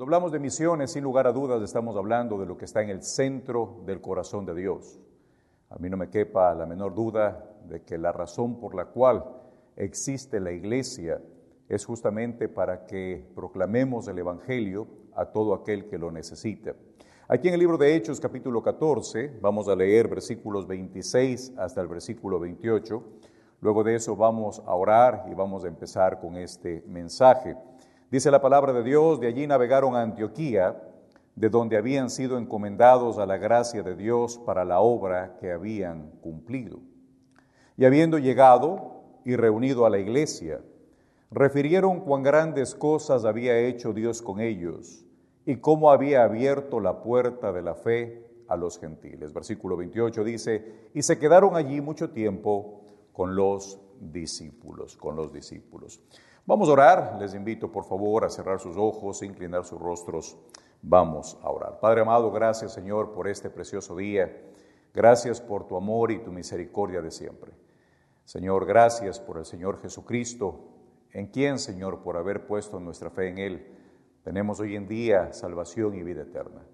Cuando de misiones, sin lugar a dudas, estamos hablando de lo que está en el centro del corazón de Dios. A mí no me quepa la menor duda de que la razón por la cual existe la iglesia es justamente para que proclamemos el Evangelio a todo aquel que lo necesita. Aquí en el libro de Hechos capítulo 14 vamos a leer versículos 26 hasta el versículo 28. Luego de eso vamos a orar y vamos a empezar con este mensaje. Dice la palabra de Dios, de allí navegaron a Antioquía, de donde habían sido encomendados a la gracia de Dios para la obra que habían cumplido. Y habiendo llegado y reunido a la iglesia, refirieron cuán grandes cosas había hecho Dios con ellos y cómo había abierto la puerta de la fe a los gentiles. Versículo 28 dice, y se quedaron allí mucho tiempo con los discípulos, con los discípulos. Vamos a orar, les invito por favor a cerrar sus ojos, inclinar sus rostros. Vamos a orar. Padre amado, gracias Señor por este precioso día. Gracias por tu amor y tu misericordia de siempre. Señor, gracias por el Señor Jesucristo, en quien, Señor, por haber puesto nuestra fe en Él, tenemos hoy en día salvación y vida eterna.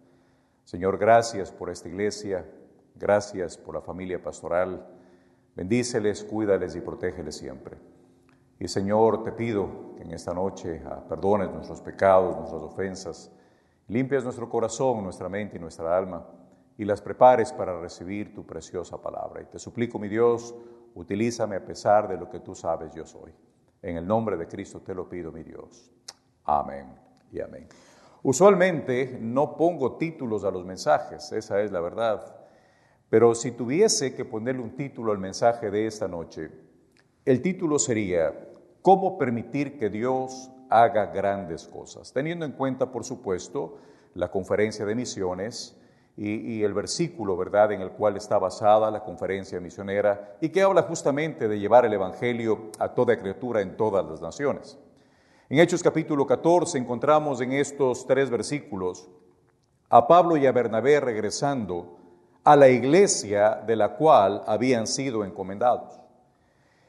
Señor, gracias por esta iglesia, gracias por la familia pastoral. Bendíceles, cuídales y protégeles siempre. Y Señor, te pido que en esta noche ah, perdones nuestros pecados, nuestras ofensas, limpies nuestro corazón, nuestra mente y nuestra alma y las prepares para recibir tu preciosa palabra. Y te suplico, mi Dios, utilízame a pesar de lo que tú sabes yo soy. En el nombre de Cristo te lo pido, mi Dios. Amén y amén. Usualmente no pongo títulos a los mensajes, esa es la verdad. Pero si tuviese que ponerle un título al mensaje de esta noche, el título sería ¿Cómo permitir que Dios haga grandes cosas? Teniendo en cuenta, por supuesto, la conferencia de misiones y, el versículo, ¿verdad?, en el cual está basada la conferencia misionera y que habla justamente de llevar el Evangelio a toda criatura en todas las naciones. En Hechos capítulo 14 encontramos en estos tres versículos a Pablo y a Bernabé regresando a la iglesia de la cual habían sido encomendados.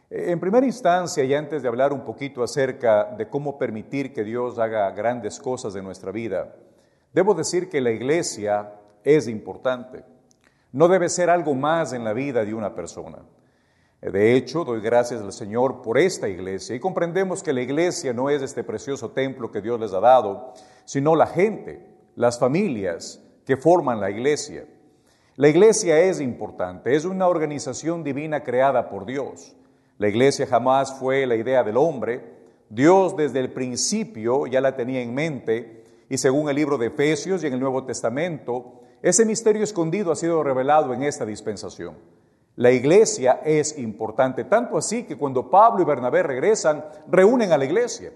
En primera instancia, y antes de hablar un poquito acerca de cómo permitir que Dios haga grandes cosas en nuestra vida, debo decir que la iglesia es importante. No debe ser algo más en la vida de una persona. De hecho, doy gracias al Señor por esta iglesia y comprendemos que la iglesia no es este precioso templo que Dios les ha dado, sino la gente, las familias que forman la iglesia. La iglesia es importante, es una organización divina creada por Dios. La iglesia jamás fue la idea del hombre. Dios desde el principio ya la tenía en mente y según el libro de Efesios y en el Nuevo Testamento, ese misterio escondido ha sido revelado en esta dispensación. La iglesia es importante, tanto así que cuando Pablo y Bernabé regresan, reúnen a la iglesia.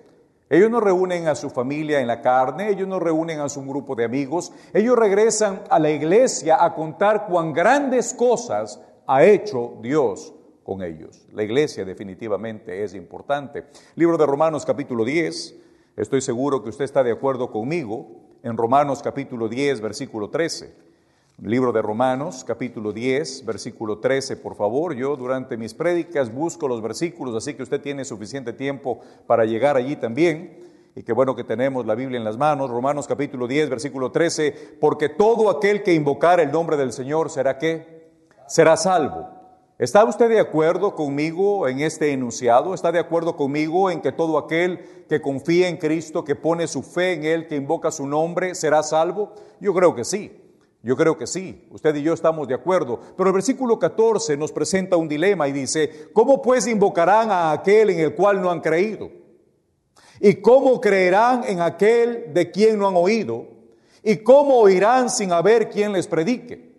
Ellos no reúnen a su familia en la carne, ellos no reúnen a su grupo de amigos, ellos regresan a la iglesia a contar cuán grandes cosas ha hecho Dios con ellos. La iglesia definitivamente es importante. Libro de Romanos capítulo 10, estoy seguro que usted está de acuerdo conmigo en Romanos capítulo 10, versículo 13. Libro de Romanos capítulo 10, versículo 13, por favor. Yo durante mis prédicas busco los versículos, así que usted tiene suficiente tiempo para llegar allí también. Y qué bueno que tenemos la Biblia en las manos. Romanos capítulo 10, versículo 13, porque todo aquel que invocar el nombre del Señor será qué? Será salvo. ¿Está usted de acuerdo conmigo en este enunciado? ¿Está de acuerdo conmigo en que todo aquel que confía en Cristo, que pone su fe en Él, que invoca su nombre, será salvo? Yo creo que sí. Yo creo que sí, usted y yo estamos de acuerdo. Pero el versículo 14 nos presenta un dilema y dice, ¿cómo pues invocarán a aquel en el cual no han creído? ¿Y cómo creerán en aquel de quien no han oído? ¿Y cómo oirán sin haber quien les predique?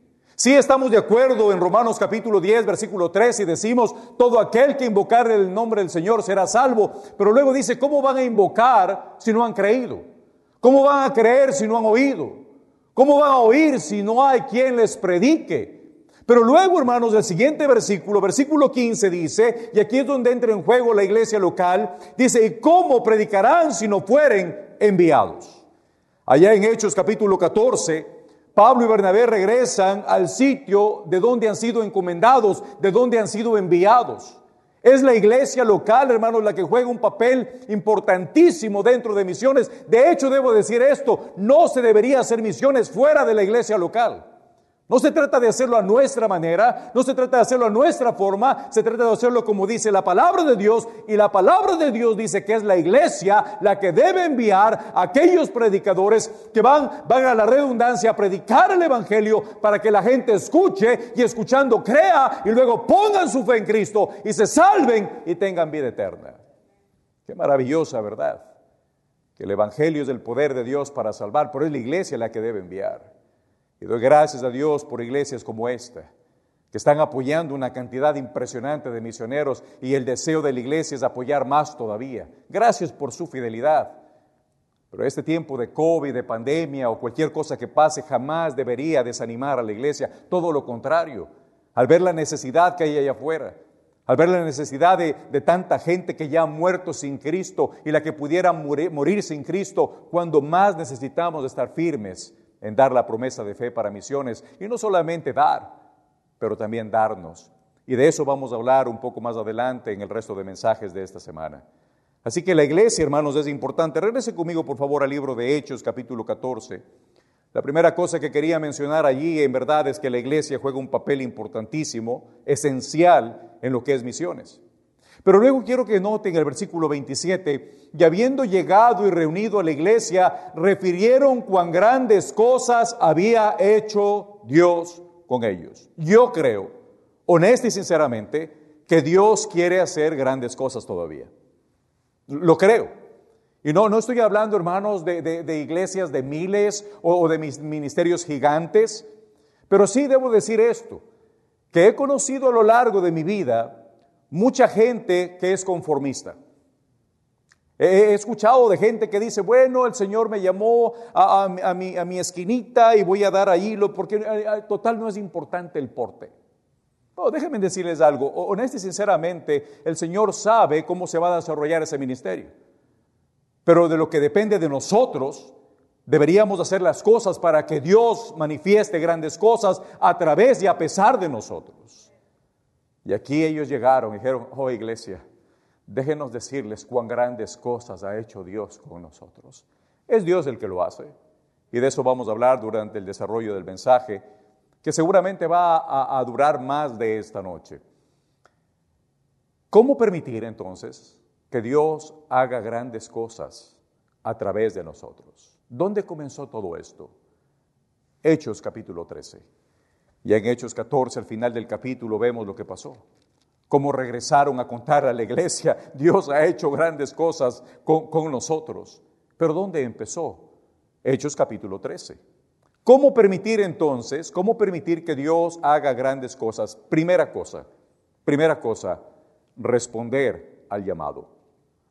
Sí estamos de acuerdo en Romanos capítulo 10, versículo 3 y decimos, todo aquel que invocar el nombre del Señor será salvo, pero luego dice, ¿cómo van a invocar si no han creído? ¿Cómo van a creer si no han oído? ¿Cómo van a oír si no hay quien les predique? Pero luego, hermanos, el siguiente versículo, versículo 15 dice, y aquí es donde entra en juego la iglesia local, dice, ¿y cómo predicarán si no fueren enviados? Allá en Hechos capítulo 14, Pablo y Bernabé regresan al sitio de donde han sido encomendados, de donde han sido enviados. Es la iglesia local, hermanos, la que juega un papel importantísimo dentro de misiones. De hecho, debo decir esto, no se debería hacer misiones fuera de la iglesia local. No se trata de hacerlo a nuestra manera, no se trata de hacerlo a nuestra forma, se trata de hacerlo como dice la palabra de Dios y la palabra de Dios dice que es la iglesia la que debe enviar a aquellos predicadores que van, van a la redundancia a predicar el Evangelio para que la gente escuche y escuchando crea y luego pongan su fe en Cristo y se salven y tengan vida eterna. Qué maravillosa verdad, que el Evangelio es el poder de Dios para salvar, pero es la iglesia la que debe enviar. Y doy gracias a Dios por iglesias como esta, que están apoyando una cantidad impresionante de misioneros y el deseo de la iglesia es apoyar más todavía. Gracias por su fidelidad. Pero este tiempo de COVID, de pandemia o cualquier cosa que pase jamás debería desanimar a la iglesia. Todo lo contrario. Al ver la necesidad que hay allá afuera, al ver la necesidad de, tanta gente que ya ha muerto sin Cristo y la que pudiera morir, morir sin Cristo, cuando más necesitamos estar firmes en dar la promesa de fe para misiones y no solamente dar, pero también darnos. Y de eso vamos a hablar un poco más adelante en el resto de mensajes de esta semana. Así que la iglesia, hermanos, es importante. Regrese conmigo, por favor, al libro de Hechos, capítulo 14. La primera cosa que quería mencionar allí, en verdad, es que la iglesia juega un papel importantísimo, esencial en lo que es misiones. Pero luego quiero que noten el versículo 27, y habiendo llegado y reunido a la iglesia, refirieron cuán grandes cosas había hecho Dios con ellos. Yo creo, honesta y sinceramente, que Dios quiere hacer grandes cosas todavía. Lo creo. Y no, no estoy hablando, hermanos, de, iglesias de miles o, o de mis ministerios gigantes, pero sí debo decir esto, que he conocido a lo largo de mi vida mucha gente que es conformista. He escuchado de gente que dice, bueno, el Señor me llamó a, mi, esquinita y voy a dar ahí, porque eh, eh, total no es importante el porte. No, déjenme decirles algo, honesto y sinceramente, el Señor sabe cómo se va a desarrollar ese ministerio. Pero de lo que depende de nosotros, deberíamos hacer las cosas para que Dios manifieste grandes cosas a través y a pesar de nosotros. Y aquí ellos llegaron y dijeron, oh iglesia, déjenos decirles cuán grandes cosas ha hecho Dios con nosotros. Es Dios el que lo hace. Y de eso vamos a hablar durante el desarrollo del mensaje, que seguramente va a, durar más de esta noche. ¿Cómo permitir entonces que Dios haga grandes cosas a través de nosotros? ¿Dónde comenzó todo esto? Hechos capítulo 13. Y en Hechos 14, al final del capítulo, vemos lo que pasó. Cómo regresaron a contar a la iglesia, Dios ha hecho grandes cosas con, nosotros. Pero ¿dónde empezó? Hechos capítulo 13. ¿Cómo permitir entonces, cómo permitir que Dios haga grandes cosas? Primera cosa, primera cosa, responder al llamado.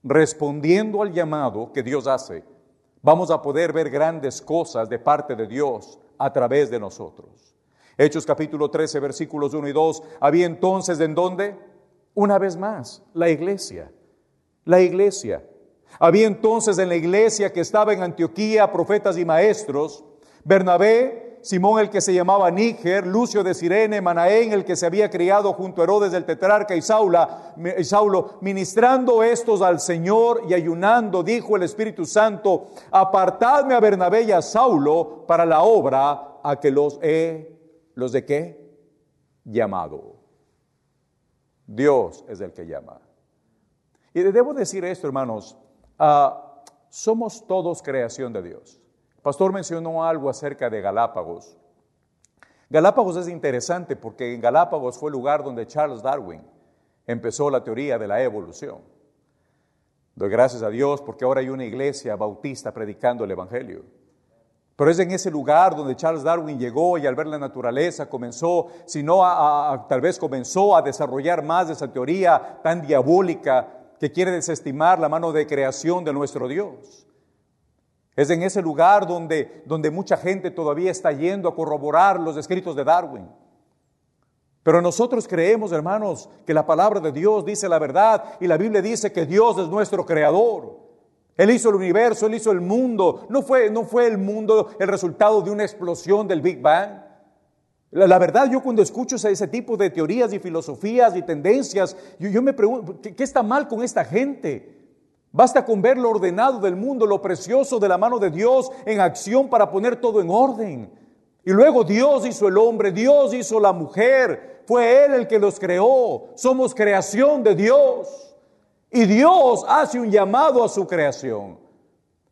Respondiendo al llamado que Dios hace, vamos a poder ver grandes cosas de parte de Dios a través de nosotros. Hechos capítulo 13, versículos 1 y 2. Había entonces en dónde? Una vez más, la iglesia. La iglesia. Había entonces en la iglesia que estaba en Antioquía profetas y maestros, Bernabé, Simón el que se llamaba Níger, Lucio de Sirene, Manaén el que se había criado junto a Herodes del tetrarca y, Saula, y Saulo, ministrando estos al Señor y ayunando, dijo el Espíritu Santo, apartadme a Bernabé y a Saulo para la obra a que los he ¿Los de qué? Llamado. Dios es el que llama. Y debo decir esto, hermanos, ah, somos todos creación de Dios. El pastor mencionó algo acerca de Galápagos. Galápagos es interesante porque en Galápagos fue el lugar donde Charles Darwin empezó la teoría de la evolución. Doy gracias a Dios porque ahora hay una iglesia bautista predicando el Evangelio. Pero es en ese lugar donde Charles Darwin llegó y al ver la naturaleza comenzó, si no tal vez comenzó a desarrollar más esa teoría tan diabólica que quiere desestimar la mano de creación de nuestro Dios. Es en ese lugar donde, donde mucha gente todavía está yendo a corroborar los escritos de Darwin. Pero nosotros creemos, hermanos, que la palabra de Dios dice la verdad y la Biblia dice que Dios es nuestro creador. Él hizo el universo, Él hizo el mundo. No fue, no fue el mundo el resultado de una explosión del Big Bang. La, verdad, yo cuando escucho ese tipo de teorías y filosofías y tendencias, yo, yo me pregunto, ¿qué, ¿qué está mal con esta gente? Basta con ver lo ordenado del mundo, lo precioso de la mano de Dios en acción para poner todo en orden. Y luego Dios hizo el hombre, Dios hizo la mujer, fue Él el que los creó, somos creación de Dios. Y Dios hace un llamado a su creación.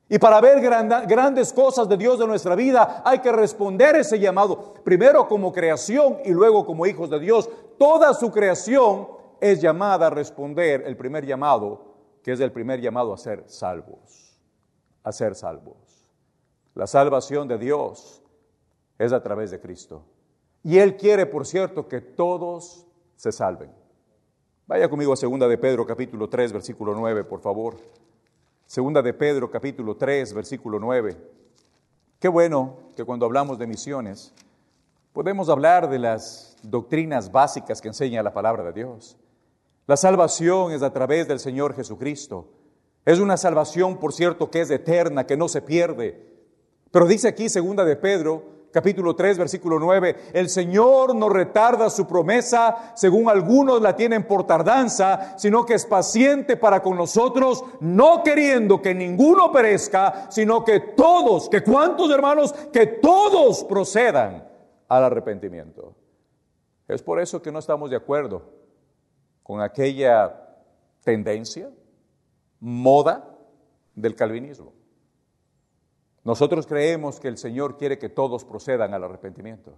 Y para ver grandes cosas de Dios de nuestra vida hay que responder ese llamado, primero como creación y luego como hijos de Dios. Toda su creación es llamada a responder el primer llamado, que es el primer llamado a ser salvos, a ser salvos. La salvación de Dios es a través de Cristo. Y Él quiere, por cierto, que todos se salven. Vaya conmigo a segunda de Pedro capítulo 3, versículo 9, por favor. Segunda de Pedro, capítulo 3, versículo 9. Qué bueno que cuando hablamos de misiones podemos hablar de las doctrinas básicas que enseña la palabra de Dios. La salvación es a través del Señor Jesucristo. Es una salvación, por cierto, que es eterna, que no se pierde. Pero dice aquí, segunda de Pedro, capítulo 3, versículo 9, el Señor no retarda su promesa, según algunos la tienen por tardanza, sino que es paciente para con nosotros, no queriendo que ninguno perezca, sino que todos, que cuántos hermanos, que todos procedan al arrepentimiento. Es por eso que no estamos de acuerdo con aquella tendencia, moda del calvinismo. Nosotros creemos que el Señor quiere que todos procedan al arrepentimiento.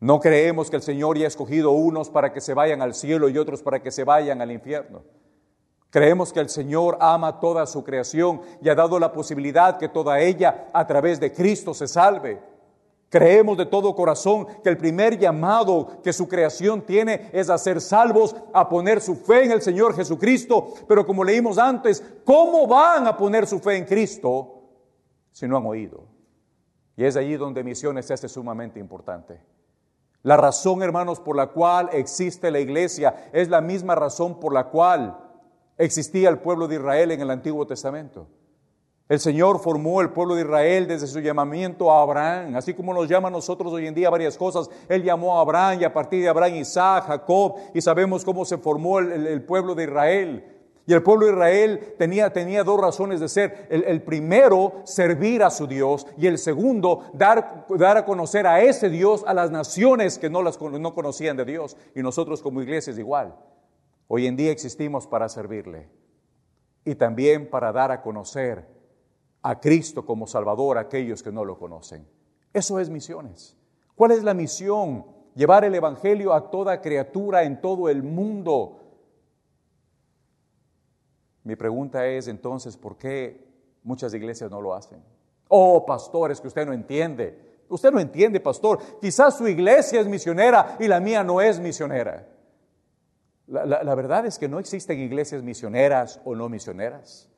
No creemos que el Señor ya ha escogido unos para que se vayan al cielo y otros para que se vayan al infierno. Creemos que el Señor ama toda su creación y ha dado la posibilidad que toda ella a través de Cristo se salve. Creemos de todo corazón que el primer llamado que su creación tiene es a ser salvos, a poner su fe en el Señor Jesucristo. Pero como leímos antes, ¿cómo van a poner su fe en Cristo? Si no han oído. Y es allí donde misiones se hace sumamente importante. La razón, hermanos, por la cual existe la iglesia es la misma razón por la cual existía el pueblo de Israel en el Antiguo Testamento. El Señor formó el pueblo de Israel desde su llamamiento a Abraham, así como nos llama a nosotros hoy en día varias cosas. Él llamó a Abraham y a partir de Abraham Isaac, Jacob, y sabemos cómo se formó el pueblo de Israel. Y el pueblo de Israel tenía, tenía dos razones de ser. El, primero, servir a su Dios. Y el segundo, dar, dar, a conocer a ese Dios a las naciones que no, las, no conocían de Dios. Y nosotros como iglesia es igual. Hoy en día existimos para servirle. Y también para dar a conocer a Cristo como Salvador a aquellos que no lo conocen. Eso es misiones. ¿Cuál es la misión? Llevar el Evangelio a toda criatura en todo el mundo mi pregunta es entonces, ¿por qué muchas iglesias no lo hacen? Oh, pastor, es que usted no entiende. Usted no entiende, pastor. Quizás su iglesia es misionera y la mía no es misionera. La, verdad es que no existen iglesias misioneras o no misioneras.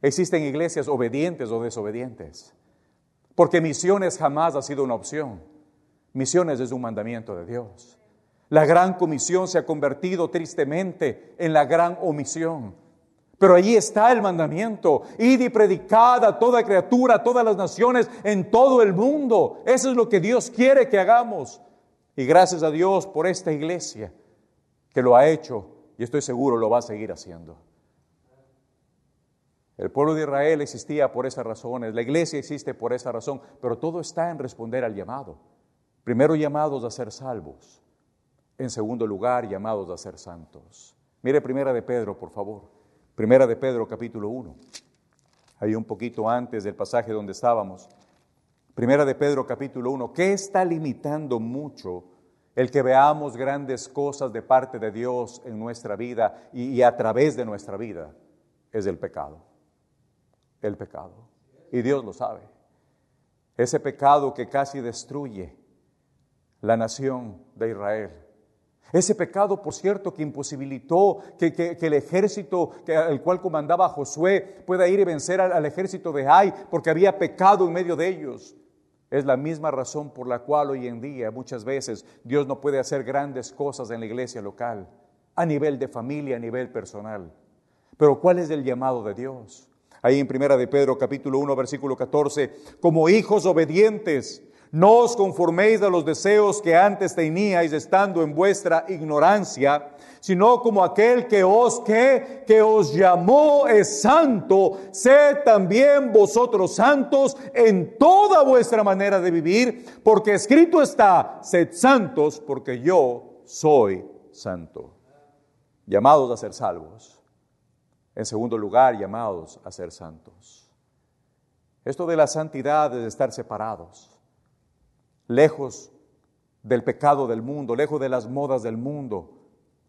Existen iglesias obedientes o desobedientes. Porque misiones jamás ha sido una opción. Misiones es un mandamiento de Dios. La gran comisión se ha convertido tristemente en la gran omisión. Pero allí está el mandamiento. Id y predicad a toda criatura, a todas las naciones, en todo el mundo. Eso es lo que Dios quiere que hagamos. Y gracias a Dios por esta iglesia que lo ha hecho y estoy seguro lo va a seguir haciendo. El pueblo de Israel existía por esas razones, la iglesia existe por esa razón, pero todo está en responder al llamado. Primero llamados a ser salvos, en segundo lugar llamados a ser santos. Mire primera de Pedro, por favor. Primera de Pedro, capítulo 1. Ahí un poquito antes del pasaje donde estábamos. Primera de Pedro, capítulo 1. ¿Qué está limitando mucho el que veamos grandes cosas de parte de Dios en nuestra vida y, y a través de nuestra vida? Es el pecado. El pecado. Y Dios lo sabe. Ese pecado que casi destruye la nación de Israel ese pecado, por cierto, que imposibilitó que, el ejército que, al cual comandaba Josué pueda ir y vencer al, ejército de Ai, porque había pecado en medio de ellos. Es la misma razón por la cual hoy en día muchas veces Dios no puede hacer grandes cosas en la iglesia local, a nivel de familia, a nivel personal. Pero ¿cuál es el llamado de Dios? Ahí en Primera de Pedro capítulo 1 versículo 14, como hijos obedientes, No os conforméis a los deseos que antes teníais estando en vuestra ignorancia, sino como aquel que os que que os llamó es santo, sed también vosotros santos en toda vuestra manera de vivir, porque escrito está, sed santos porque yo soy santo. Llamados a ser salvos. En segundo lugar, llamados a ser santos. Esto de la santidad es estar separados lejos del pecado del mundo, lejos de las modas del mundo,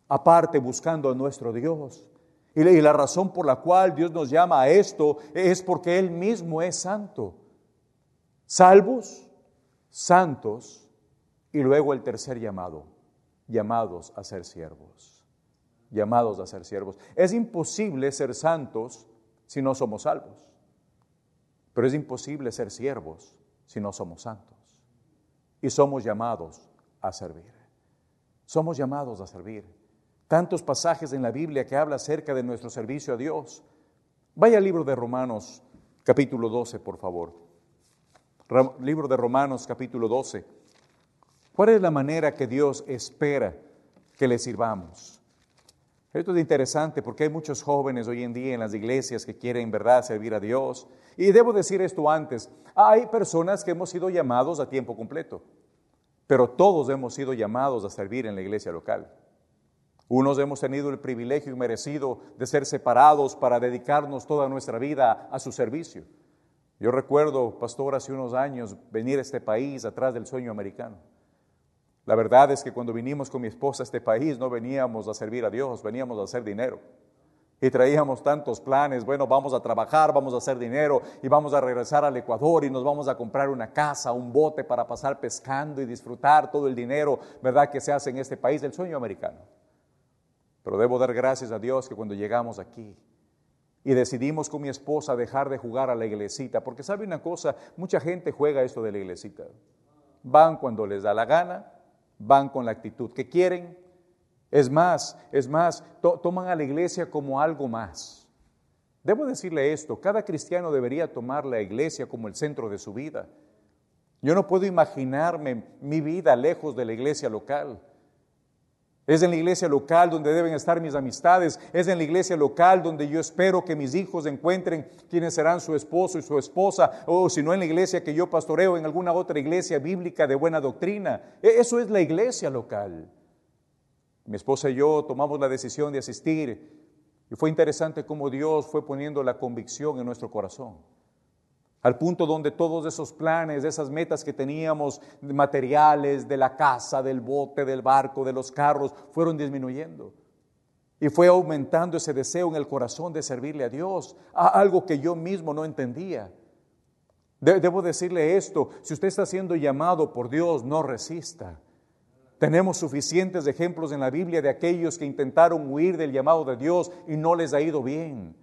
aparte buscando a nuestro Dios. Y la razón por la cual Dios nos llama a esto es porque Él mismo es santo. Salvos, santos, y luego el tercer llamado, llamados a ser siervos. Llamados a ser siervos. Es imposible ser santos si no somos salvos, pero es imposible ser siervos si no somos santos y somos llamados a servir. Somos llamados a servir. Tantos pasajes en la Biblia que habla acerca de nuestro servicio a Dios. Vaya al libro de Romanos capítulo 12, por favor. libro de Romanos capítulo 12. ¿Cuál es la manera que Dios espera que le sirvamos? Esto es interesante porque hay muchos jóvenes hoy en día en las iglesias que quieren en verdad servir a Dios. Y debo decir esto antes, hay personas que hemos sido llamados a tiempo completo, pero todos hemos sido llamados a servir en la iglesia local. Unos hemos tenido el privilegio y merecido de ser separados para dedicarnos toda nuestra vida a su servicio. Yo recuerdo, pastor, hace unos años venir a este país atrás del sueño americano. La verdad es que cuando vinimos con mi esposa a este país no veníamos a servir a Dios, veníamos a hacer dinero. Y traíamos tantos planes, bueno, vamos a trabajar, vamos a hacer dinero y vamos a regresar al Ecuador y nos vamos a comprar una casa, un bote para pasar pescando y disfrutar todo el dinero, ¿verdad?, que se hace en este país, el sueño americano. Pero debo dar gracias a Dios que cuando llegamos aquí y decidimos con mi esposa dejar de jugar a la iglesita, porque sabe una cosa, mucha gente juega esto de la iglesita. Van cuando les da la gana, van con la actitud que quieren. Es más, es más, toman a la iglesia como algo más. Debo decirle esto, cada cristiano debería tomar la iglesia como el centro de su vida. Yo no puedo imaginarme mi vida lejos de la iglesia local. Es en la iglesia local donde deben estar mis amistades. Es en la iglesia local donde yo espero que mis hijos encuentren quienes serán su esposo y su esposa. O si no en la iglesia que yo pastoreo, en alguna otra iglesia bíblica de buena doctrina. E, eso es la iglesia local. Mi esposa y yo tomamos la decisión de asistir. Y fue interesante cómo Dios fue poniendo la convicción en nuestro corazón al punto donde todos esos planes, esas metas que teníamos, materiales, de la casa, del bote, del barco, de los carros, fueron disminuyendo. Y fue aumentando ese deseo en el corazón de servirle a Dios, algo que yo mismo no entendía. Debo decirle esto, si usted está siendo llamado por Dios, no resista. Tenemos suficientes ejemplos en la Biblia de aquellos que intentaron huir del llamado de Dios y no les ha ido bien.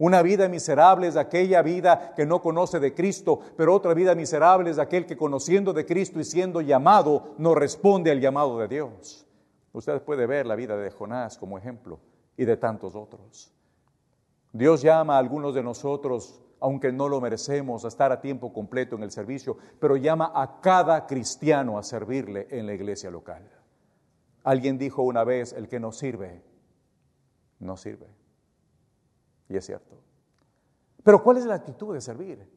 Una vida miserable es aquella vida que no conoce de Cristo, pero otra vida miserable es aquel que conociendo de Cristo y siendo llamado no responde al llamado de Dios. Usted puede ver la vida de Jonás como ejemplo y de tantos otros. Dios llama a algunos de nosotros, aunque no lo merecemos, a estar a tiempo completo en el servicio, pero llama a cada cristiano a servirle en la iglesia local. Alguien dijo una vez, el que no sirve, no sirve. Y es cierto. Pero ¿cuál es la actitud de servir?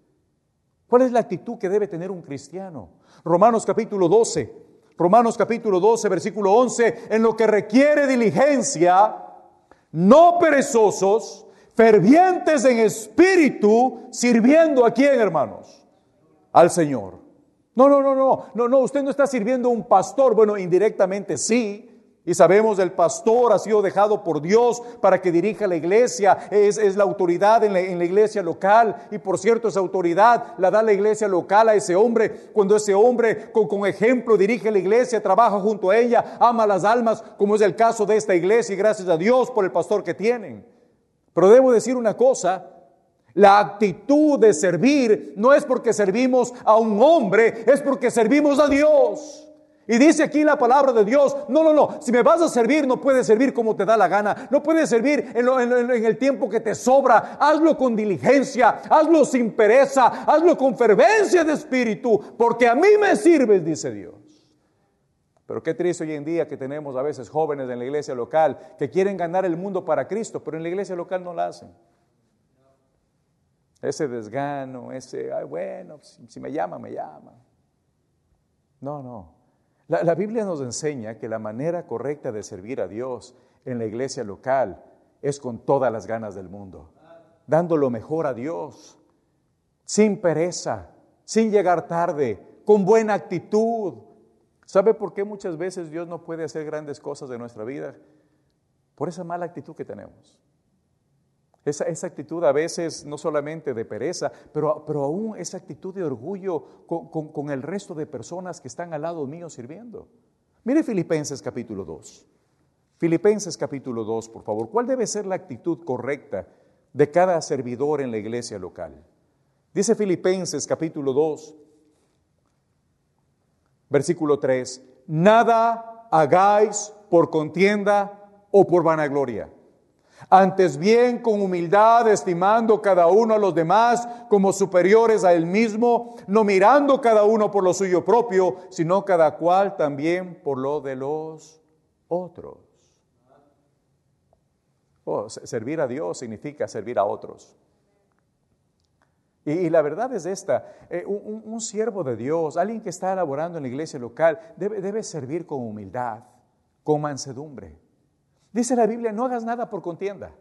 ¿Cuál es la actitud que debe tener un cristiano? Romanos capítulo 12, Romanos capítulo 12, versículo 11, en lo que requiere diligencia, no perezosos, fervientes en espíritu, sirviendo a quién, hermanos? Al Señor. No, no, no, no, no, no, usted no está sirviendo a un pastor, bueno, indirectamente sí, y sabemos el pastor ha sido dejado por Dios para que dirija la iglesia, es, la autoridad en la, iglesia local. Y por cierto, esa autoridad la da la iglesia local a ese hombre. Cuando ese hombre con, con ejemplo dirige la iglesia, trabaja junto a ella, ama las almas, como es el caso de esta iglesia, y gracias a Dios por el pastor que tienen. Pero debo decir una cosa, la actitud de servir no es porque servimos a un hombre, es porque servimos a Dios. Y dice aquí la palabra de Dios, no, no, no, si me vas a servir, no puedes servir como te da la gana, no puedes servir en, el tiempo que te sobra, hazlo con diligencia, hazlo sin pereza, hazlo con fervencia de espíritu, porque a mí me sirves, dice Dios. Pero qué triste hoy en día que tenemos a veces jóvenes en la iglesia local que quieren ganar el mundo para Cristo, pero en la iglesia local no lo hacen. Ese desgano, ese, ay, bueno, si me llama, me llama. No, no. La, Biblia nos enseña que la manera correcta de servir a Dios en la iglesia local es con todas las ganas del mundo, dando lo mejor a Dios, sin pereza, sin llegar tarde, con buena actitud. ¿Sabe por qué muchas veces Dios no puede hacer grandes cosas de nuestra vida? Por esa mala actitud que tenemos. Esa, actitud a veces no solamente de pereza, pero, pero aún esa actitud de orgullo con, con, el resto de personas que están al lado mío sirviendo. Mire Filipenses capítulo 2. Filipenses capítulo 2, por favor. ¿Cuál debe ser la actitud correcta de cada servidor en la iglesia local? Dice Filipenses capítulo 2, versículo 3. Nada hagáis por contienda o por vanagloria antes bien con humildad, estimando cada uno a los demás como superiores a él mismo, no mirando cada uno por lo suyo propio, sino cada cual también por lo de los otros. Oh, servir a Dios significa servir a otros. Y, la verdad es esta, eh, un, siervo de Dios, alguien que está elaborando en la iglesia local, debe, debe servir con humildad, con mansedumbre. Dice la Biblia, no hagas nada por contienda.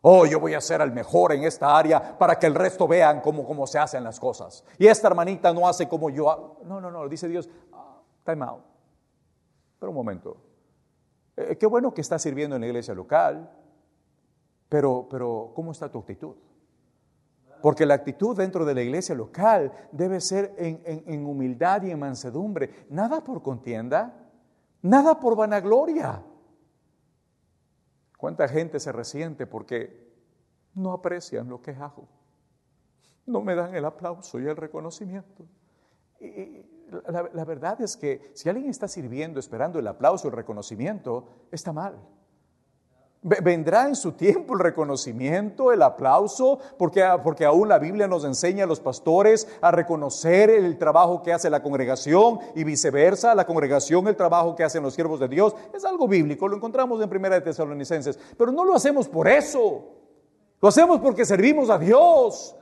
Oh, yo voy a ser el mejor en esta área para que el resto vean cómo, cómo se hacen las cosas. Y esta hermanita no hace como yo. No, no, no, dice Dios, ah, time out. Pero un momento. Eh, qué bueno que estás sirviendo en la iglesia local, pero, pero ¿cómo está tu actitud? Porque la actitud dentro de la iglesia local debe ser en, en humildad y en mansedumbre. Nada por contienda, nada por vanagloria. ¿Cuánta gente se resiente porque no aprecian lo que hago? No me dan el aplauso y el reconocimiento. Y la, la verdad es que si alguien está sirviendo esperando el aplauso, el reconocimiento, está mal. Vendrá en su tiempo el reconocimiento, el aplauso, porque, porque aún la Biblia nos enseña a los pastores a reconocer el trabajo que hace la congregación y viceversa, la congregación el trabajo que hacen los siervos de Dios. Es algo bíblico, lo encontramos en Primera de Tesalonicenses, pero no lo hacemos por eso. Lo hacemos porque servimos a Dios.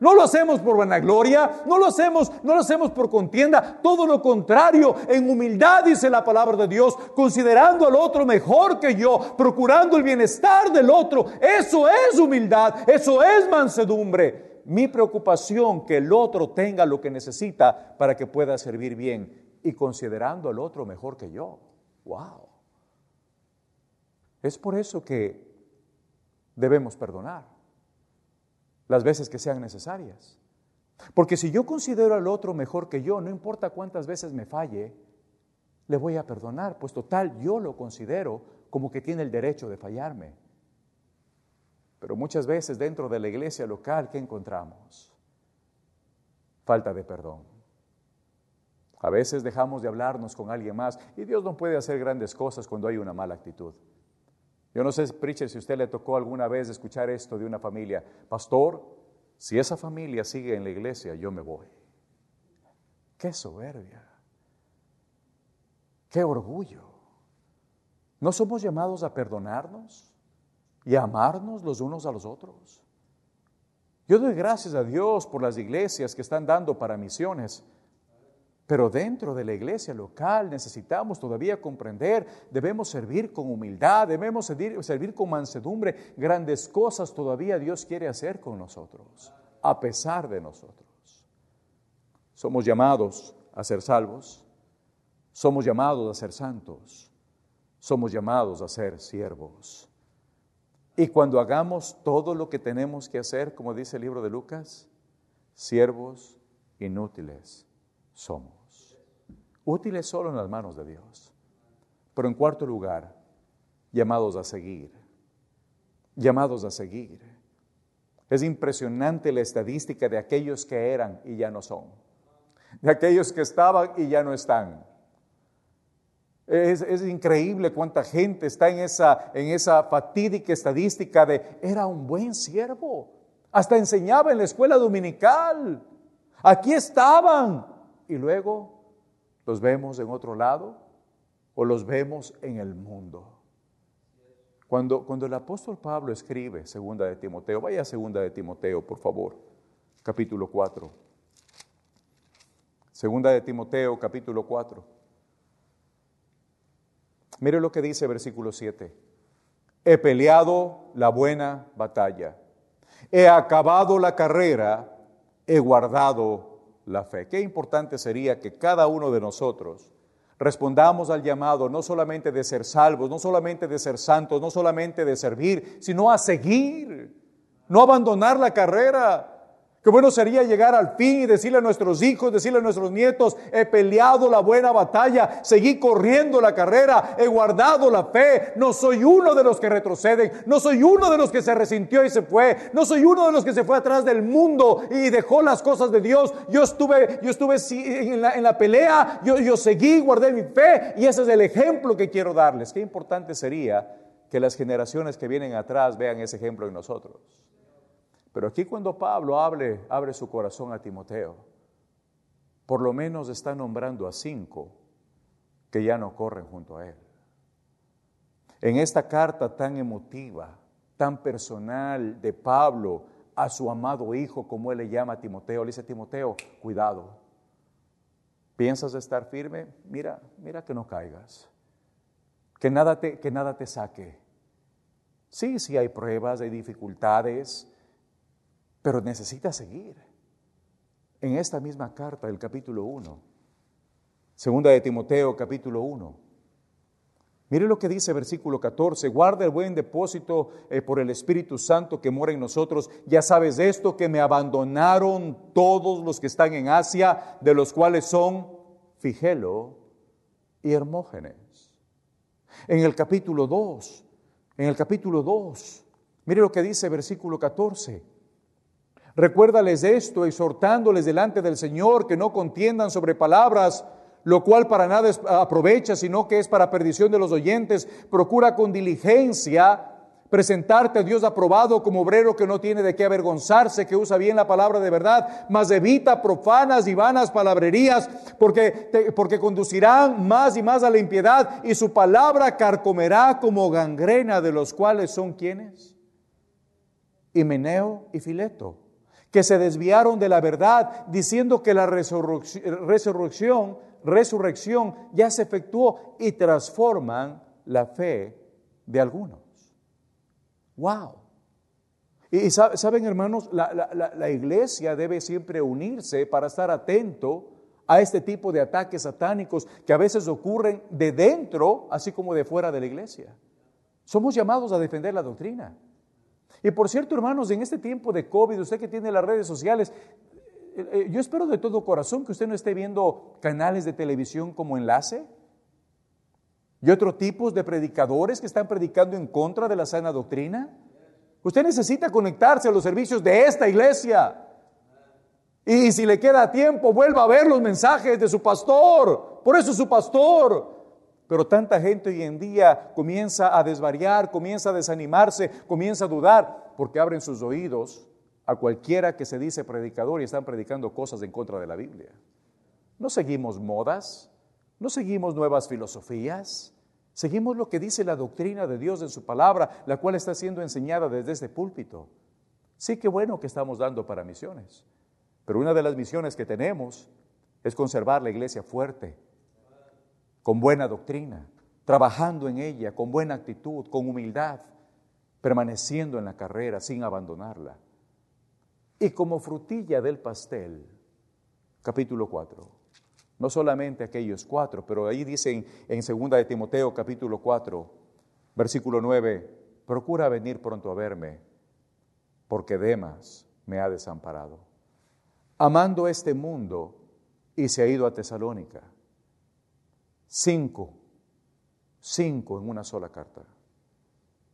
No lo hacemos por vanagloria, no lo hacemos, no lo hacemos por contienda, todo lo contrario, en humildad dice la palabra de Dios, considerando al otro mejor que yo, procurando el bienestar del otro. Eso es humildad, eso es mansedumbre. Mi preocupación que el otro tenga lo que necesita para que pueda servir bien y considerando al otro mejor que yo. Wow. Es por eso que debemos perdonar las veces que sean necesarias. Porque si yo considero al otro mejor que yo, no importa cuántas veces me falle, le voy a perdonar, pues total, yo lo considero como que tiene el derecho de fallarme. Pero muchas veces dentro de la iglesia local, ¿qué encontramos? Falta de perdón. A veces dejamos de hablarnos con alguien más y Dios no puede hacer grandes cosas cuando hay una mala actitud. Yo no sé, preacher, si usted le tocó alguna vez escuchar esto de una familia. Pastor, si esa familia sigue en la iglesia, yo me voy. Qué soberbia. Qué orgullo. ¿No somos llamados a perdonarnos y a amarnos los unos a los otros? Yo doy gracias a Dios por las iglesias que están dando para misiones. Pero dentro de la iglesia local necesitamos todavía comprender, debemos servir con humildad, debemos servir, con mansedumbre. Grandes cosas todavía Dios quiere hacer con nosotros, a pesar de nosotros. Somos llamados a ser salvos, somos llamados a ser santos, somos llamados a ser siervos. Y cuando hagamos todo lo que tenemos que hacer, como dice el libro de Lucas, siervos inútiles somos útiles solo en las manos de Dios. Pero en cuarto lugar, llamados a seguir, llamados a seguir. Es impresionante la estadística de aquellos que eran y ya no son, de aquellos que estaban y ya no están. Es, increíble cuánta gente está en esa, en esa fatídica estadística de era un buen siervo. Hasta enseñaba en la escuela dominical. Aquí estaban. Y luego los vemos en otro lado o los vemos en el mundo. Cuando, cuando el apóstol Pablo escribe Segunda de Timoteo, vaya a Segunda de Timoteo, por favor, capítulo 4. Segunda de Timoteo, capítulo 4. Mire lo que dice versículo 7. He peleado la buena batalla. He acabado la carrera. He guardado la fe. Qué importante sería que cada uno de nosotros respondamos al llamado no solamente de ser salvos, no solamente de ser santos, no solamente de servir, sino a seguir, no abandonar la carrera. Qué bueno sería llegar al fin y decirle a nuestros hijos, decirle a nuestros nietos, he peleado la buena batalla, seguí corriendo la carrera, he guardado la fe, no soy uno de los que retroceden, no soy uno de los que se resintió y se fue, no soy uno de los que se fue atrás del mundo y dejó las cosas de Dios. Yo estuve, yo estuve en la, pelea, yo, yo seguí, guardé mi fe y ese es el ejemplo que quiero darles. Qué importante sería que las generaciones que vienen atrás vean ese ejemplo en nosotros. Pero aquí cuando Pablo abre, su corazón a Timoteo, por lo menos está nombrando a cinco que ya no corren junto a él. En esta carta tan emotiva, tan personal de Pablo a su amado hijo, como él le llama a Timoteo, le dice Timoteo, cuidado. ¿Piensas estar firme? Mira, mira que no caigas. Que nada te, que nada te saque. Sí, sí hay pruebas, hay dificultades, pero necesita seguir. En esta misma carta del capítulo 1, segunda de Timoteo capítulo 1, mire lo que dice versículo 14, guarda el buen depósito eh, por el Espíritu Santo que mora en nosotros. Ya sabes esto, que me abandonaron todos los que están en Asia, de los cuales son Figelo y Hermógenes. En el capítulo 2, en el capítulo 2, mire lo que dice versículo 14. Recuérdales esto, exhortándoles delante del Señor que no contiendan sobre palabras, lo cual para nada aprovecha, sino que es para perdición de los oyentes. Procura con diligencia presentarte a Dios aprobado como obrero que no tiene de qué avergonzarse, que usa bien la palabra de verdad, mas evita profanas y vanas palabrerías, porque, porque conducirán más y más a la impiedad, y su palabra carcomerá como gangrena, de los cuales son quienes? Himeneo y Fileto que se desviaron de la verdad diciendo que la resurrección, resurrección ya se efectuó y transforman la fe de algunos. ¡Wow! Y saben, hermanos, la, la, iglesia debe siempre unirse para estar atento a este tipo de ataques satánicos que a veces ocurren de dentro, así como de fuera de la iglesia. Somos llamados a defender la doctrina. Y por cierto, hermanos, en este tiempo de COVID, usted que tiene las redes sociales, eh, eh, yo espero de todo corazón que usted no esté viendo canales de televisión como enlace y otros tipos de predicadores que están predicando en contra de la sana doctrina. Usted necesita conectarse a los servicios de esta iglesia. Y si le queda tiempo, vuelva a ver los mensajes de su pastor. Por eso es su pastor. Pero tanta gente hoy en día comienza a desvariar, comienza a desanimarse, comienza a dudar, porque abren sus oídos a cualquiera que se dice predicador y están predicando cosas en contra de la Biblia. No seguimos modas, no seguimos nuevas filosofías, seguimos lo que dice la doctrina de Dios en su palabra, la cual está siendo enseñada desde este púlpito. Sí que bueno que estamos dando para misiones, pero una de las misiones que tenemos es conservar la iglesia fuerte, con buena doctrina, trabajando en ella con buena actitud, con humildad, permaneciendo en la carrera sin abandonarla. Y como frutilla del pastel, capítulo 4, no solamente aquellos cuatro, pero ahí dicen en 2 de Timoteo capítulo 4, versículo 9, procura venir pronto a verme, porque Demas me ha desamparado, amando este mundo y se ha ido a Tesalónica. Cinco, cinco en una sola carta.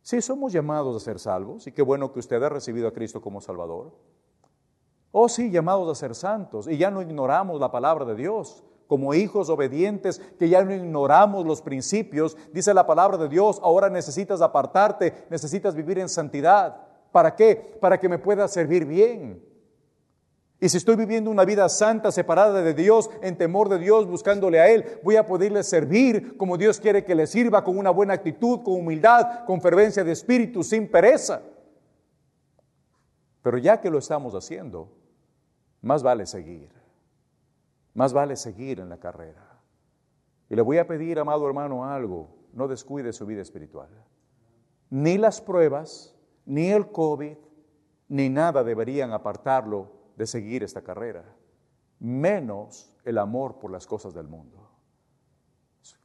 Sí, somos llamados a ser salvos y qué bueno que usted ha recibido a Cristo como Salvador. Oh, sí, llamados a ser santos y ya no ignoramos la palabra de Dios. como hijos obedientes que ya no ignoramos los principios, dice la palabra de Dios, ahora necesitas apartarte, necesitas vivir en santidad. ¿Para qué? Para que me pueda servir bien. Y si estoy viviendo una vida santa, separada de Dios, en temor de Dios, buscándole a Él, voy a poderle servir como Dios quiere que le sirva, con una buena actitud, con humildad, con fervencia de espíritu, sin pereza. Pero ya que lo estamos haciendo, más vale seguir. Más vale seguir en la carrera. Y le voy a pedir, amado hermano, algo. No descuide su vida espiritual. Ni las pruebas, ni el COVID, ni nada deberían apartarlo de seguir esta carrera, menos el amor por las cosas del mundo.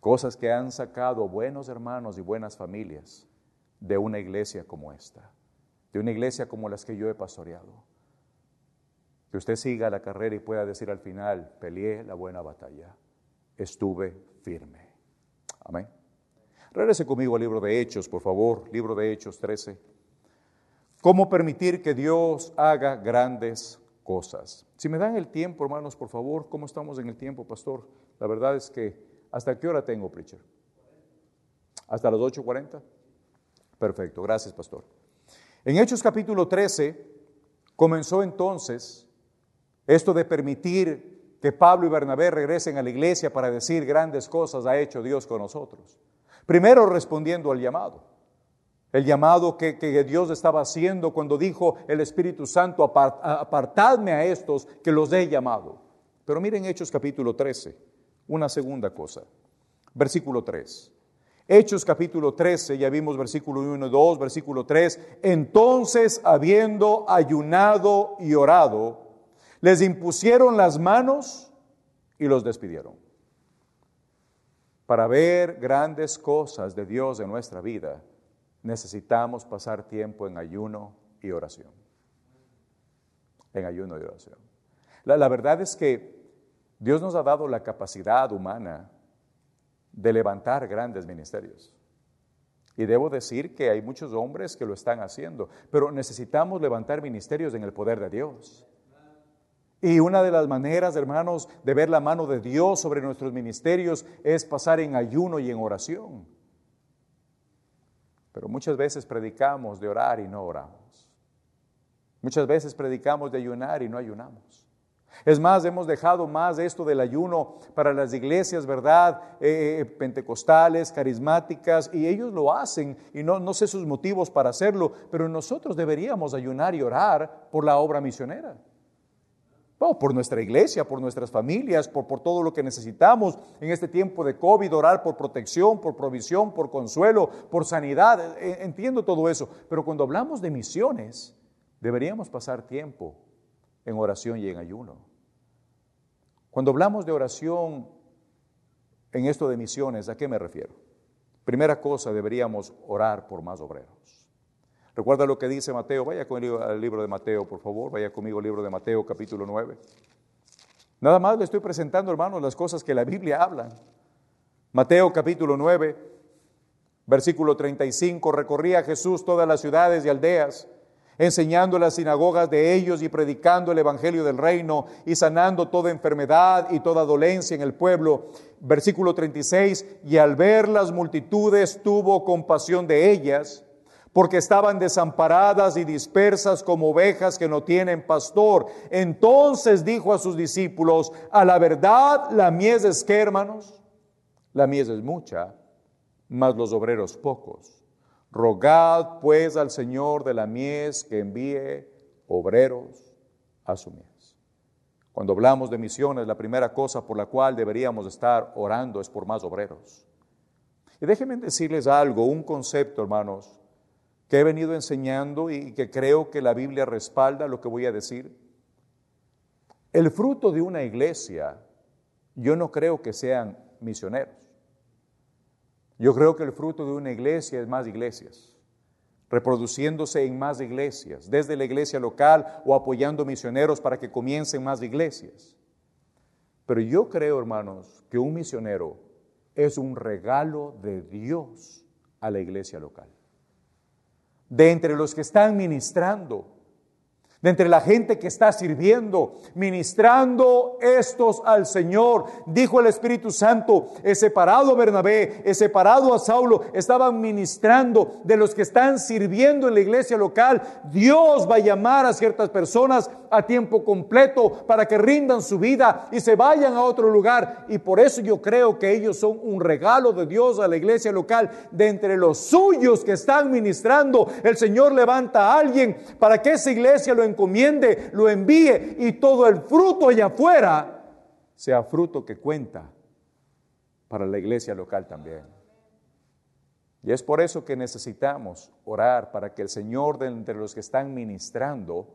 Cosas que han sacado buenos hermanos y buenas familias de una iglesia como esta, de una iglesia como las que yo he pastoreado. Que usted siga la carrera y pueda decir al final, peleé la buena batalla, estuve firme. Amén. Regrese conmigo al libro de Hechos, por favor, libro de Hechos 13. ¿Cómo permitir que Dios haga grandes cosas. Si me dan el tiempo, hermanos, por favor, ¿cómo estamos en el tiempo, pastor? La verdad es que, ¿hasta qué hora tengo, preacher? ¿Hasta las 8.40? Perfecto, gracias, pastor. En Hechos capítulo 13 comenzó entonces esto de permitir que Pablo y Bernabé regresen a la iglesia para decir grandes cosas ha hecho Dios con nosotros. Primero respondiendo al llamado. El llamado que, Dios estaba haciendo cuando dijo el Espíritu Santo, apartadme a estos que los he llamado. Pero miren Hechos capítulo 13, una segunda cosa. Versículo 3. Hechos capítulo 13, ya vimos versículo 1 y 2, versículo 3. Entonces, habiendo ayunado y orado, les impusieron las manos y los despidieron. Para ver grandes cosas de Dios en nuestra vida, necesitamos pasar tiempo en ayuno y oración. En ayuno y oración. La, verdad es que Dios nos ha dado la capacidad humana de levantar grandes ministerios. Y debo decir que hay muchos hombres que lo están haciendo, pero necesitamos levantar ministerios en el poder de Dios. Y una de las maneras, hermanos, de ver la mano de Dios sobre nuestros ministerios es pasar en ayuno y en oración. Pero muchas veces predicamos de orar y no oramos. Muchas veces predicamos de ayunar y no ayunamos. Es más, hemos dejado más esto del ayuno para las iglesias, ¿verdad? Eh, eh, pentecostales, carismáticas, y ellos lo hacen, y no, no sé sus motivos para hacerlo, pero nosotros deberíamos ayunar y orar por la obra misionera por nuestra iglesia, por nuestras familias, por, por todo lo que necesitamos en este tiempo de COVID, orar por protección, por provisión, por consuelo, por sanidad. E, e, entiendo todo eso, pero cuando hablamos de misiones, deberíamos pasar tiempo en oración y en ayuno. Cuando hablamos de oración en esto de misiones, ¿a qué me refiero? Primera cosa, deberíamos orar por más obreros. Recuerda lo que dice Mateo. Vaya conmigo al libro de Mateo, por favor. Vaya conmigo al libro de Mateo, capítulo 9. Nada más le estoy presentando, hermanos, las cosas que la Biblia habla. Mateo, capítulo 9, versículo 35. Recorría Jesús todas las ciudades y aldeas, enseñando las sinagogas de ellos y predicando el evangelio del reino y sanando toda enfermedad y toda dolencia en el pueblo. Versículo 36. Y al ver las multitudes tuvo compasión de ellas porque estaban desamparadas y dispersas como ovejas que no tienen pastor. Entonces dijo a sus discípulos, a la verdad la mies es que, hermanos, la mies es mucha, mas los obreros pocos. Rogad pues al Señor de la mies que envíe obreros a su mies. Cuando hablamos de misiones, la primera cosa por la cual deberíamos estar orando es por más obreros. Y déjenme decirles algo, un concepto, hermanos, que he venido enseñando y que creo que la Biblia respalda lo que voy a decir. El fruto de una iglesia, yo no creo que sean misioneros. Yo creo que el fruto de una iglesia es más iglesias, reproduciéndose en más iglesias, desde la iglesia local o apoyando misioneros para que comiencen más iglesias. Pero yo creo, hermanos, que un misionero es un regalo de Dios a la iglesia local de entre los que están ministrando, de entre la gente que está sirviendo, ministrando estos al Señor. Dijo el Espíritu Santo, he separado a Bernabé, he separado a Saulo, estaban ministrando de los que están sirviendo en la iglesia local. Dios va a llamar a ciertas personas a tiempo completo para que rindan su vida y se vayan a otro lugar. Y por eso yo creo que ellos son un regalo de Dios a la iglesia local. De entre los suyos que están ministrando, el Señor levanta a alguien para que esa iglesia lo encomiende, lo envíe y todo el fruto allá afuera sea fruto que cuenta para la iglesia local también. Y es por eso que necesitamos orar para que el Señor de entre los que están ministrando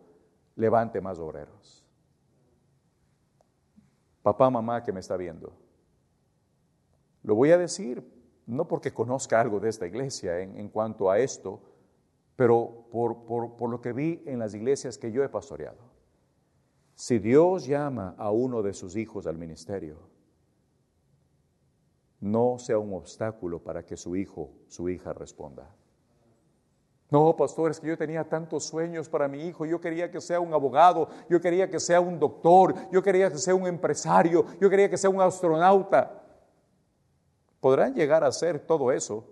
levante más obreros. Papá, mamá que me está viendo, lo voy a decir no porque conozca algo de esta iglesia en, en cuanto a esto, pero por, por, lo que vi en las iglesias que yo he pastoreado. Si Dios llama a uno de sus hijos al ministerio, no sea un obstáculo para que su hijo, su hija responda. No, pastor, es que yo tenía tantos sueños para mi hijo. Yo quería que sea un abogado, yo quería que sea un doctor, yo quería que sea un empresario, yo quería que sea un astronauta. Podrán llegar a ser todo eso,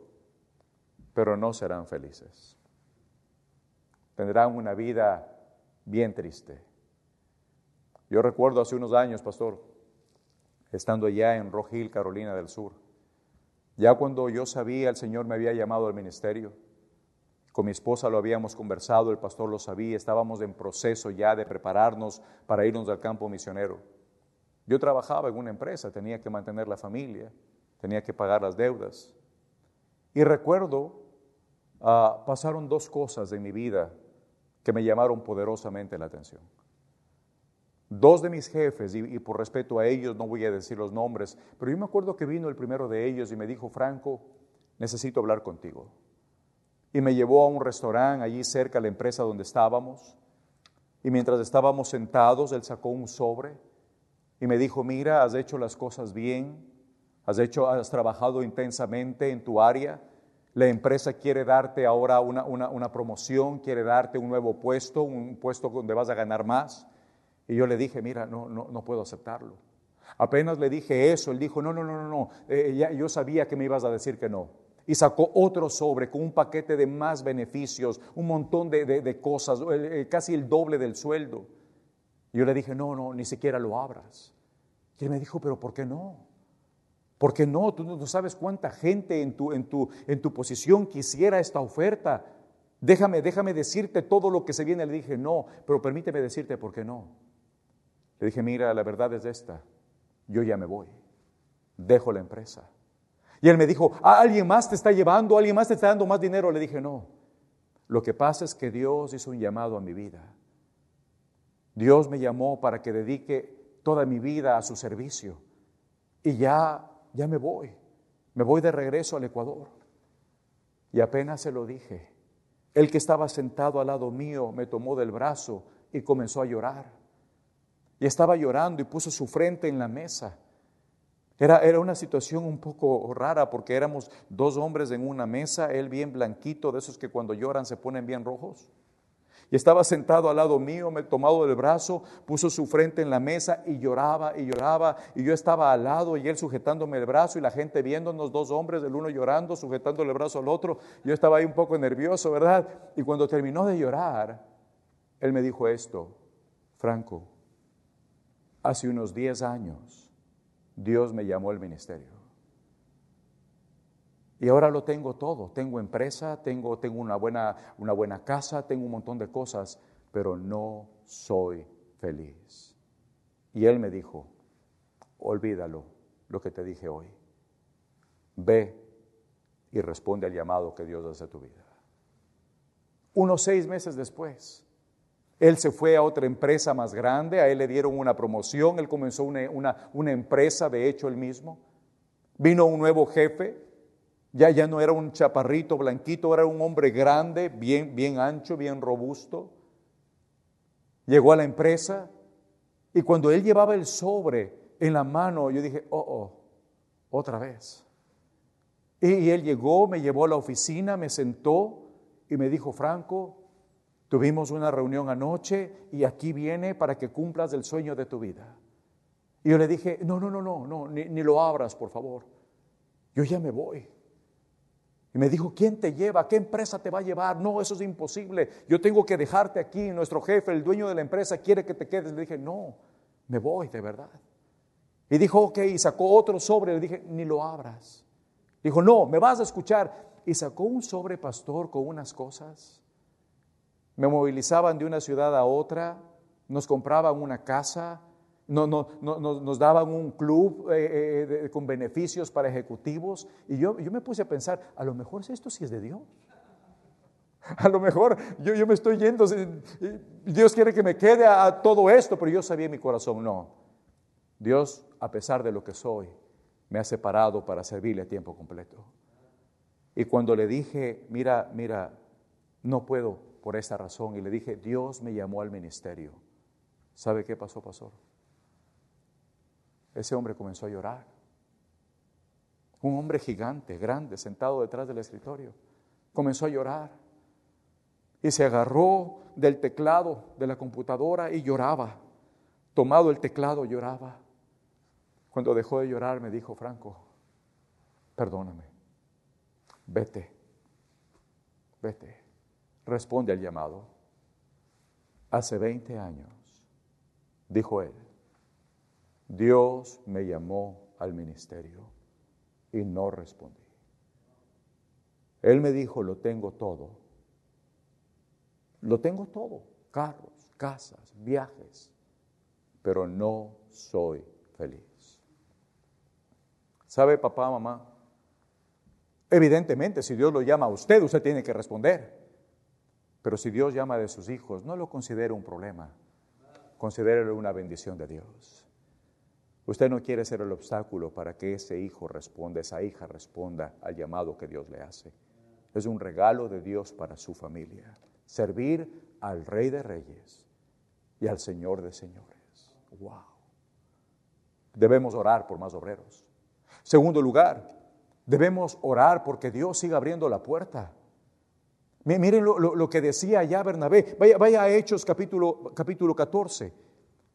pero no serán felices tendrán una vida bien triste. Yo recuerdo hace unos años, pastor, estando allá en Rock Hill, Carolina del Sur, ya cuando yo sabía el Señor me había llamado al ministerio, con mi esposa lo habíamos conversado, el pastor lo sabía, estábamos en proceso ya de prepararnos para irnos al campo misionero. Yo trabajaba en una empresa, tenía que mantener la familia, tenía que pagar las deudas. Y recuerdo, ah, pasaron dos cosas en mi vida que me llamaron poderosamente la atención. Dos de mis jefes, y, por respeto a ellos no voy a decir los nombres, pero yo me acuerdo que vino el primero de ellos y me dijo, Franco, necesito hablar contigo. Y me llevó a un restaurante allí cerca de la empresa donde estábamos. Y mientras estábamos sentados, él sacó un sobre y me dijo, mira, has hecho las cosas bien, has, hecho, has trabajado intensamente en tu área, la empresa quiere darte ahora una, promoción, quiere darte un nuevo puesto, un puesto donde vas a ganar más. Y yo le dije, mira, no, no, no puedo aceptarlo. Apenas le dije eso, él dijo, no, no, no, no, no, eh, yo sabía que me ibas a decir que no. Y sacó otro sobre con un paquete de más beneficios, un montón de, cosas, casi el doble del sueldo. Y yo le dije, no, no, ni siquiera lo abras. Y él me dijo, pero ¿por qué no? Porque no, tú no sabes cuánta gente en tu, en tu, en tu posición quisiera esta oferta. Déjame, déjame decirte todo lo que se viene. Le dije, no, pero permíteme decirte por qué no. Le dije, mira, la verdad es esta. Yo ya me voy. Dejo la empresa. Y él me dijo, ¿alguien más te está llevando? ¿Alguien más te está dando más dinero? Le dije, no. Lo que pasa es que Dios hizo un llamado a mi vida. Dios me llamó para que dedique toda mi vida a su servicio. Y ya ya me voy, me voy de regreso al Ecuador. Y apenas se lo dije, el que estaba sentado al lado mío me tomó del brazo y comenzó a llorar. Y estaba llorando y puso su frente en la mesa. Era, era, una situación un poco rara porque éramos dos hombres en una mesa, él bien blanquito, de esos que cuando lloran se ponen bien rojos. Y estaba sentado al lado mío, me tomado del brazo, puso su frente en la mesa y lloraba y lloraba. Y yo estaba al lado y él sujetándome el brazo y la gente viéndonos, dos hombres, el uno llorando, sujetándole el brazo al otro. Yo estaba ahí un poco nervioso, ¿verdad? Y cuando terminó de llorar, él me dijo esto, Franco, hace unos 10 años Dios me llamó al ministerio. Y ahora lo tengo todo. Tengo empresa, tengo, tengo una, buena, una buena casa, tengo un montón de cosas, pero no soy feliz. Y él me dijo, olvídalo lo que te dije hoy. Ve y responde al llamado que Dios hace a tu vida. Unos seis meses después, él se fue a otra empresa más grande, a él le dieron una promoción, él comenzó una, una, una empresa, de hecho, él mismo. Vino un nuevo jefe, ya, ya no era un chaparrito blanquito, era un hombre grande, bien, bien ancho, bien robusto. Llegó a la empresa y cuando él llevaba el sobre en la mano, yo dije, oh, oh, otra vez. Y, él llegó, me llevó a la oficina, me sentó y me dijo, Franco, Tuvimos una reunión anoche y aquí viene para que cumplas el sueño de tu vida. Y yo le dije, no, no, no, no, no, ni lo abras, por favor. Yo ya me voy. Y me dijo, ¿quién te lleva? ¿Qué empresa te va a llevar? No, eso es imposible. Yo tengo que dejarte aquí. Nuestro jefe, el dueño de la empresa, quiere que te quedes. Le dije, no, me voy, de verdad. Y dijo, ok, y sacó otro sobre. Le dije, ni lo abras. Dijo, no, me vas a escuchar. Y sacó un sobre pastor con unas cosas. Me movilizaban de una ciudad a otra, nos compraban una casa, no, no, no, nos daban un club eh, eh, con beneficios para ejecutivos. Y yo, yo me puse a pensar, a lo mejor esto sí es de Dios. A lo mejor yo, yo me estoy yendo, Dios quiere que me quede a todo esto, pero yo sabía en mi corazón, no. Dios, a pesar de lo que soy, me ha separado para servirle a tiempo completo. Y cuando le dije, mira, mira, no puedo por esta razón, y le dije, Dios me llamó al ministerio. ¿Sabe qué pasó, pastor? Ese hombre comenzó a llorar. Un hombre gigante, grande, sentado detrás del escritorio. Comenzó a llorar. Y se agarró del teclado de la computadora y lloraba. Tomado el teclado, lloraba. Cuando dejó de llorar, me dijo, Franco, perdóname, vete, vete, responde al llamado. Hace 20 años, dijo él, Dios me llamó al ministerio y no respondí. Él me dijo, lo tengo todo. Lo tengo todo, carros, casas, viajes, pero no soy feliz. ¿Sabe, papá, mamá? Evidentemente, si Dios lo llama a usted, usted tiene que responder. Pero si Dios llama de sus hijos, no lo considere un problema, considérelo una bendición de Dios. Usted no quiere ser el obstáculo para que ese hijo responda, esa hija responda al llamado que Dios le hace. Es un regalo de Dios para su familia. Servir al Rey de Reyes y al Señor de Señores. Wow. Debemos orar por más obreros. Segundo lugar, debemos orar porque Dios siga abriendo la puerta. Miren lo, que decía ya Bernabé. Vaya, vaya a Hechos capítulo, capítulo 14.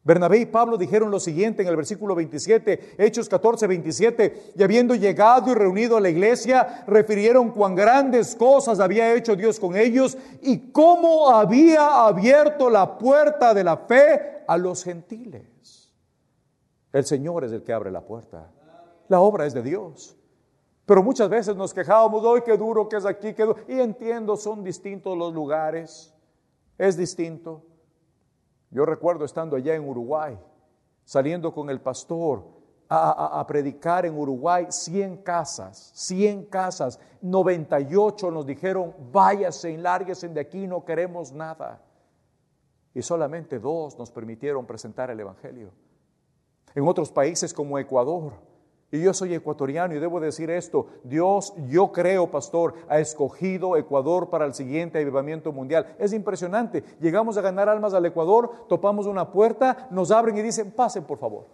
Bernabé y Pablo dijeron lo siguiente en el versículo 27, Hechos 14, 27, y habiendo llegado y reunido a la iglesia, refirieron cuán grandes cosas había hecho Dios con ellos y cómo había abierto la puerta de la fe a los gentiles. El Señor es el que abre la puerta. La obra es de Dios. Pero muchas veces nos quejábamos, hoy qué duro que es aquí, qué duro. Y entiendo, son distintos los lugares, es distinto. Yo recuerdo estando allá en Uruguay, saliendo con el pastor a, predicar en Uruguay, 100 casas, 100 casas, 98 nos dijeron, váyase, lárguese de aquí, no queremos nada. Y solamente dos nos permitieron presentar el Evangelio. En otros países como Ecuador, y yo soy ecuatoriano y debo decir esto, Dios, yo creo, pastor, ha escogido Ecuador para el siguiente avivamiento mundial. Es impresionante. Llegamos a ganar almas al Ecuador, topamos una puerta, nos abren y dicen, pasen por favor.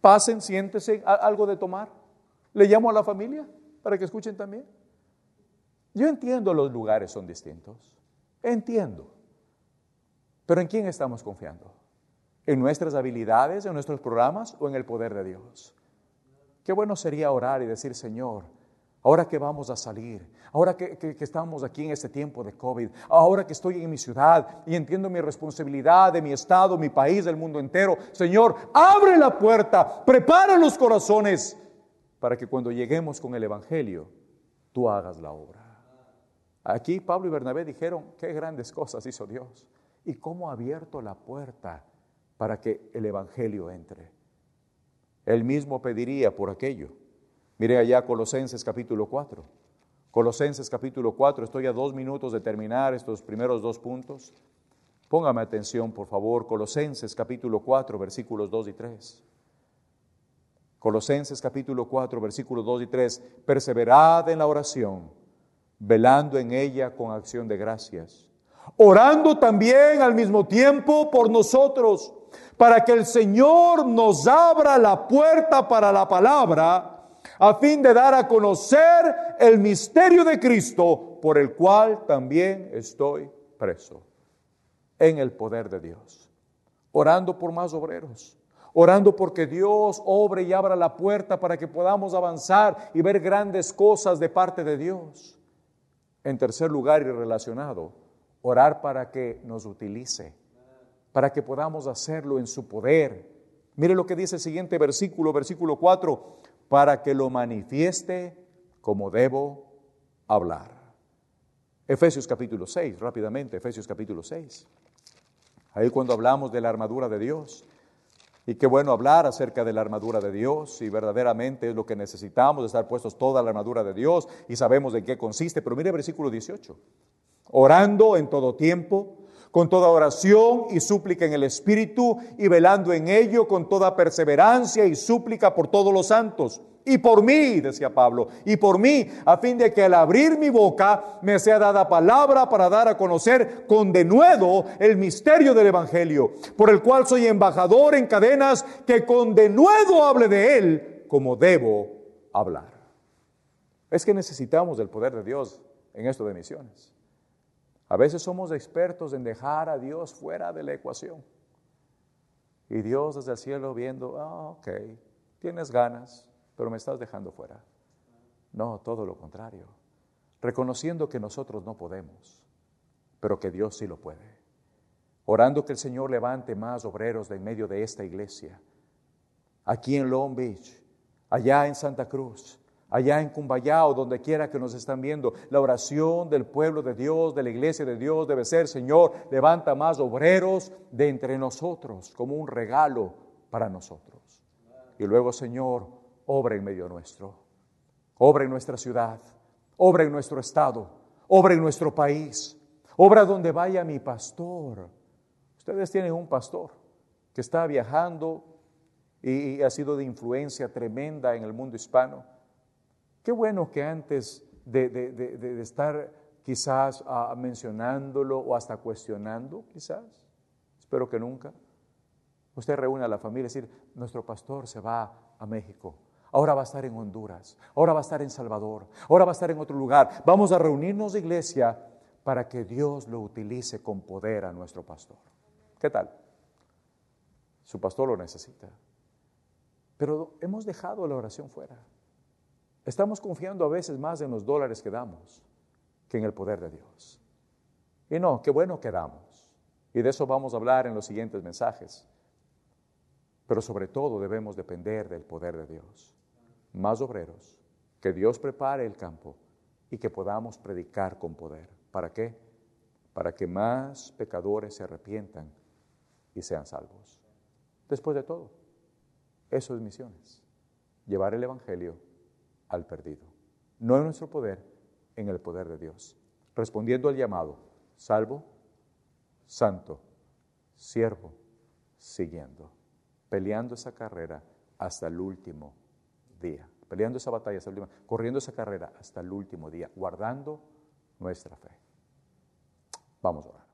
Pasen, siéntese, algo de tomar. Le llamo a la familia para que escuchen también. Yo entiendo los lugares son distintos. Entiendo. Pero ¿en quién estamos confiando? ¿En nuestras habilidades, en nuestros programas o en el poder de Dios? Qué bueno sería orar y decir, Señor, ahora que vamos a salir, ahora que, estamos aquí en este tiempo de COVID, ahora que estoy en mi ciudad y entiendo mi responsabilidad de mi estado, mi país, del mundo entero, Señor, abre la puerta, prepara los corazones para que cuando lleguemos con el Evangelio, tú hagas la obra. Aquí Pablo y Bernabé dijeron, qué grandes cosas hizo Dios y cómo ha abierto la puerta para que el Evangelio entre. Él mismo pediría por aquello. Mire allá Colosenses capítulo 4. Colosenses capítulo 4, estoy a dos minutos de terminar estos primeros dos puntos. Póngame atención, por favor, Colosenses capítulo 4, versículos 2 y 3. Colosenses capítulo 4, versículos 2 y 3. Perseverad en la oración, velando en ella con acción de gracias. Orando también al mismo tiempo por nosotros para que el Señor nos abra la puerta para la palabra, a fin de dar a conocer el misterio de Cristo, por el cual también estoy preso. en el poder de Dios, orando por más obreros, orando porque Dios obre y abra la puerta para que podamos avanzar y ver grandes cosas de parte de Dios. En tercer lugar y relacionado, orar para que nos utilice, para que podamos hacerlo en su poder. Mire lo que dice el siguiente versículo, versículo 4, para que lo manifieste como debo hablar. Efesios capítulo 6, rápidamente, Efesios capítulo 6. Ahí cuando hablamos de la armadura de Dios. Y qué bueno hablar acerca de la armadura de Dios y verdaderamente es lo que necesitamos, estar puestos toda la armadura de Dios y sabemos de qué consiste. Pero mire versículo 18. Orando en todo tiempo, con toda oración y súplica en el Espíritu y velando en ello con toda perseverancia y súplica por todos los santos y por mí, decía Pablo, y por mí, a fin de que al abrir mi boca me sea dada palabra para dar a conocer con denuedo el misterio del Evangelio, por el cual soy embajador en cadenas, que con denuedo hable de él como debo hablar. Es que necesitamos del poder de Dios en esto de misiones. A veces somos expertos en dejar a Dios fuera de la ecuación. Y Dios desde el cielo viendo, ah, ok, tienes ganas, pero me estás dejando fuera. No, todo lo contrario. Reconociendo que nosotros no podemos, pero que Dios sí lo puede. Orando que el Señor levante más obreros de en medio de esta iglesia. Aquí en Long Beach, allá en Santa Cruz, allá en Cumbayao, donde quiera que nos están viendo. La oración del pueblo de Dios, de la iglesia de Dios, debe ser, Señor, levanta más obreros de entre nosotros, como un regalo para nosotros. Y luego, Señor, obra en medio nuestro, obra en nuestra ciudad, obra en nuestro estado, obra en nuestro país, obra donde vaya mi pastor. Ustedes tienen un pastor que está viajando y ha sido de influencia tremenda en el mundo hispano. Qué bueno que antes de, estar quizás ah, mencionándolo o hasta cuestionando, quizás, espero que nunca, usted reúne a la familia y decir, nuestro pastor se va a México ahora va a estar en Honduras, ahora va a estar en Salvador, ahora va a estar en otro lugar. Vamos a reunirnos de iglesia para que Dios lo utilice con poder a nuestro pastor. ¿Qué tal? Su pastor lo necesita. Pero hemos dejado la oración fuera. Estamos confiando a veces más en los dólares que damos que en el poder de Dios. Y no, qué bueno que damos. Y de eso vamos a hablar en los siguientes mensajes. Pero sobre todo debemos depender del poder de Dios más obreros, que Dios prepare el campo y que podamos predicar con poder. ¿Para qué? Para que más pecadores se arrepientan y sean salvos. Después de todo, eso es misiones, llevar el Evangelio al perdido. No en nuestro poder, en el poder de Dios. Respondiendo al llamado, salvo, santo, siervo, siguiendo, peleando esa carrera hasta el último día, peleando esa batalla hasta el último, corriendo esa carrera hasta el último día, guardando nuestra fe. Vamos a orar.